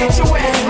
get your ass.